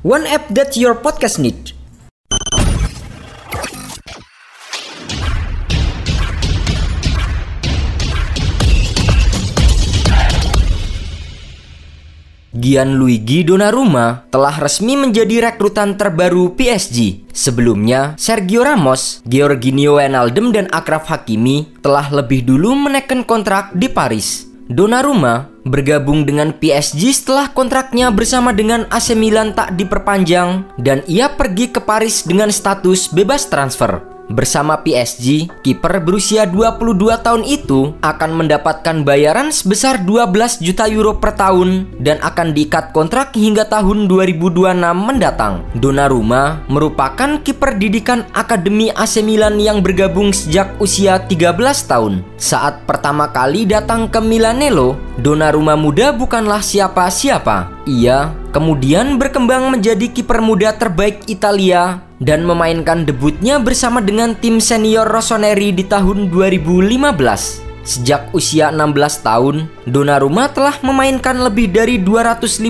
One app that your podcast need. Gianluigi Donnarumma telah resmi menjadi rekrutan terbaru PSG. Sebelumnya, Sergio Ramos, Georginio Wijnaldum dan Akraf Hakimi telah lebih dulu menekan kontrak di Paris. Donnarumma bergabung dengan PSG setelah kontraknya bersama dengan AC Milan tak diperpanjang dan ia pergi ke Paris dengan status bebas transfer. Bersama PSG, kiper berusia 22 tahun itu akan mendapatkan bayaran sebesar 12 juta euro per tahun dan akan diikat kontrak hingga tahun 2026 mendatang. Donnarumma merupakan kiper didikan Akademi AC Milan yang bergabung sejak usia 13 tahun. Saat pertama kali datang ke Milanello, Donnarumma muda bukanlah siapa-siapa. Ia kemudian berkembang menjadi kiper muda terbaik Italia dan memainkan debutnya bersama dengan tim senior Rossoneri di tahun 2015. Sejak usia 16 tahun, Donnarumma telah memainkan lebih dari 250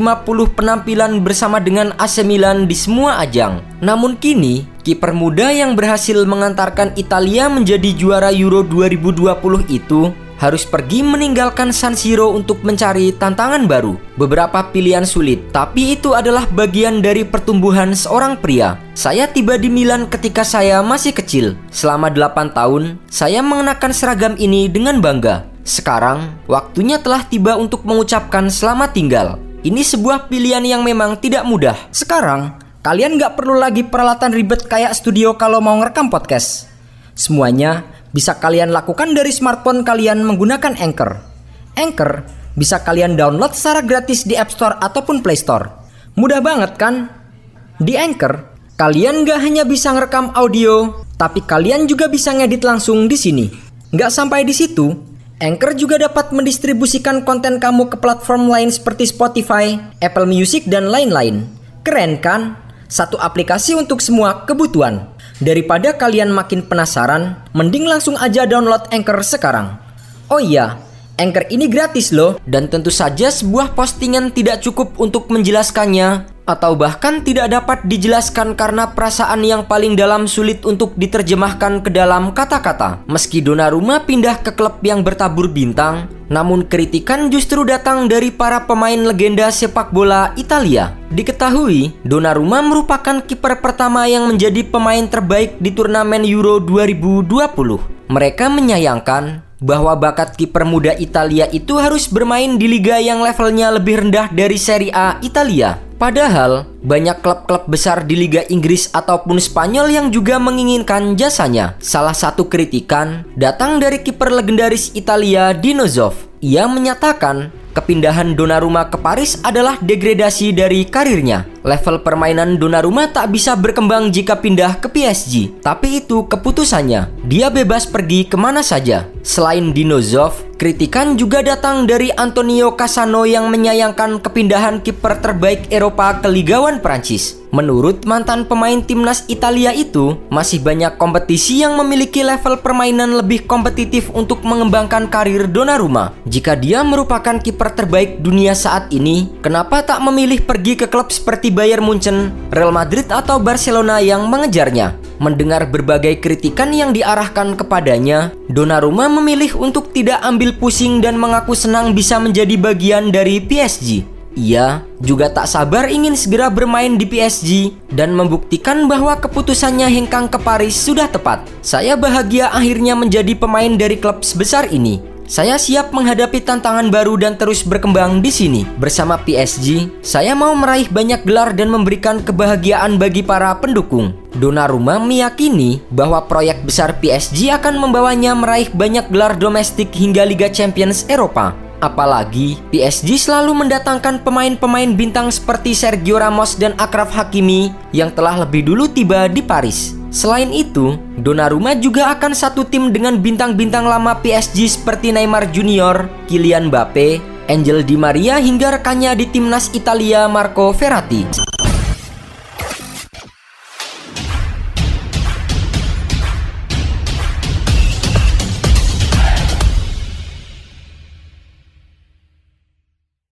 penampilan bersama dengan AC Milan di semua ajang. Namun kini, kiper muda yang berhasil mengantarkan Italia menjadi juara Euro 2020 itu harus pergi meninggalkan San Siro untuk mencari tantangan baru. Beberapa pilihan sulit, tapi itu adalah bagian dari pertumbuhan seorang pria. Saya tiba di Milan ketika saya masih kecil. Selama 8 tahun, saya mengenakan seragam ini dengan bangga. Sekarang, waktunya telah tiba untuk mengucapkan selamat tinggal. Ini sebuah pilihan yang memang tidak mudah. Sekarang, kalian nggak perlu lagi peralatan ribet kayak studio kalau mau ngerekam podcast. Semuanya bisa kalian lakukan dari smartphone kalian menggunakan Anchor. Anchor bisa kalian download secara gratis di App Store ataupun Play Store. Mudah banget kan? Di Anchor, kalian gak hanya bisa ngerekam audio, tapi kalian juga bisa ngedit langsung di sini. Gak sampai di situ, Anchor juga dapat mendistribusikan konten kamu ke platform lain seperti Spotify, Apple Music, dan lain-lain. Keren kan? Satu aplikasi untuk semua kebutuhan. Daripada kalian makin penasaran, mending langsung aja download Anchor sekarang. Oh iya, Anchor ini gratis loh dan tentu saja sebuah postingan tidak cukup untuk menjelaskannya atau bahkan tidak dapat dijelaskan karena perasaan yang paling dalam sulit untuk diterjemahkan ke dalam kata-kata. Meski Donnarumma pindah ke klub yang bertabur bintang, namun kritikan justru datang dari para pemain legenda sepak bola Italia. Diketahui, Donnarumma merupakan kiper pertama yang menjadi pemain terbaik di turnamen Euro 2020. Mereka menyayangkan bahwa bakat kiper muda Italia itu harus bermain di liga yang levelnya lebih rendah dari Serie A Italia. Padahal, banyak klub-klub besar di Liga Inggris ataupun Spanyol yang juga menginginkan jasanya. Salah satu kritikan datang dari kiper legendaris Italia Dino Zoff. Ia menyatakan kepindahan Donnarumma ke Paris adalah degradasi dari karirnya. Level permainan Donnarumma tak bisa berkembang jika pindah ke PSG, tapi itu keputusannya. Dia bebas pergi ke mana saja. Selain Dino Zoff, Kritikan juga datang dari Antonio Cassano yang menyayangkan kepindahan kiper terbaik Eropa ke Liga 1 Prancis. Menurut mantan pemain timnas Italia itu, masih banyak kompetisi yang memiliki level permainan lebih kompetitif untuk mengembangkan karir Donnarumma. Jika dia merupakan kiper terbaik dunia saat ini, kenapa tak memilih pergi ke klub seperti Bayern Munchen, Real Madrid atau Barcelona yang mengejarnya? Mendengar berbagai kritikan yang diarahkan kepadanya, Donnarumma memilih untuk tidak ambil pusing dan mengaku senang bisa menjadi bagian dari PSG. Ia juga tak sabar ingin segera bermain di PSG dan membuktikan bahwa keputusannya hengkang ke Paris sudah tepat. Saya bahagia akhirnya menjadi pemain dari klub sebesar ini. Saya siap menghadapi tantangan baru dan terus berkembang di sini. Bersama PSG, saya mau meraih banyak gelar dan memberikan kebahagiaan bagi para pendukung. Donnarumma meyakini bahwa proyek besar PSG akan membawanya meraih banyak gelar domestik hingga Liga Champions Eropa. Apalagi PSG selalu mendatangkan pemain-pemain bintang seperti Sergio Ramos dan Akraf Hakimi yang telah lebih dulu tiba di Paris. Selain itu, Donnarumma juga akan satu tim dengan bintang-bintang lama PSG seperti Neymar Junior, Kylian Mbappe, Angel Di Maria hingga rekannya di timnas Italia Marco Verratti.